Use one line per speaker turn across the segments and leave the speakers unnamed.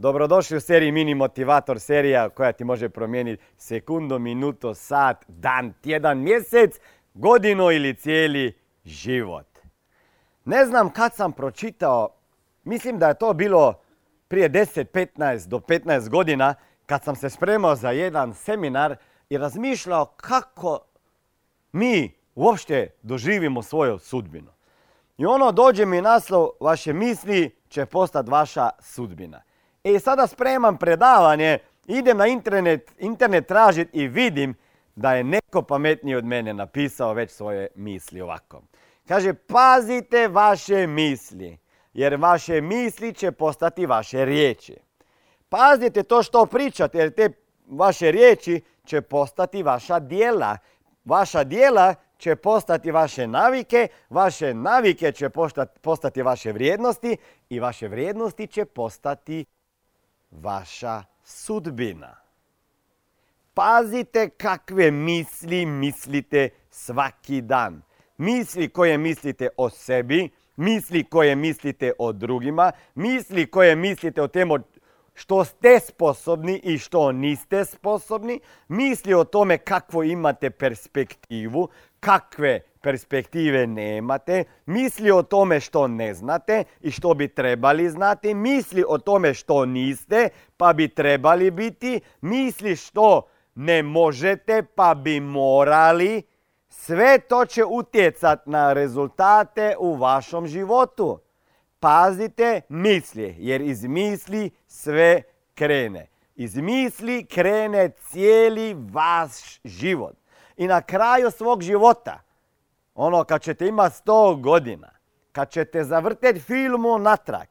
Dobrodošli u seriji Mini Motivator, serija koja ti može promijeniti sekundo, minuto, sat, dan, tjedan, mjesec, godinu ili cijeli život. Ne znam kad sam pročitao, mislim da je to bilo prije 10, 15 do 15 godina, kad sam se spremao za jedan seminar i razmišljao kako mi uopšte doživimo svoju sudbinu. I ono dođe mi naslov, vaše misli će postati vaša sudbina. E, sada spremam predavanje, idem na internet, internet tražiti i vidim da je neko pametniji od mene napisao već svoje misli ovako. Kaže, pazite vaše misli, jer vaše misli će postati vaše riječi. Pazite to što pričate, jer te vaše riječi će postati vaša dijela. Vaša dijela će postati vaše navike, vaše navike će postati vaše vrijednosti i vaše vrijednosti će postati vaša sudbina. Pazite kakve misli mislite svaki dan. Misli koje mislite o sebi, misli koje mislite o drugima, misli koje mislite o temu što ste sposobni i što niste sposobni, misli o tome kakvu imate perspektivu, kakve perspektive nemate, misli o tome što ne znate i što bi trebali znati, misli o tome što niste pa bi trebali biti, misli što ne možete pa bi morali, sve to će utjecati na rezultate u vašom životu. Pazite misli, jer iz misli sve krene. Iz misli krene cijeli vaš život. I na kraju svog života, ono kad ćete imati 100 godina, kad ćete zavrteti filmu natrag,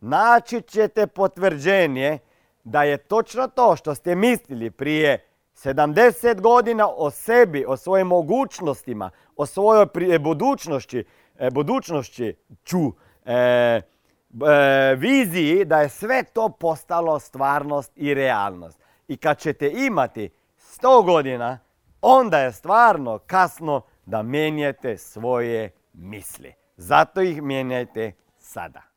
naći ćete potvrđenje da je točno to što ste mislili prije 70 godina o sebi, o svojim mogućnostima, o svojoj budućnosti, e, budućnosti ću, e, e, viziji da je sve to postalo stvarnost i realnost. I kad ćete imati 100 godina, onda je stvarno kasno da mijenjate svoje misli. Zato ih mijenjajte sada.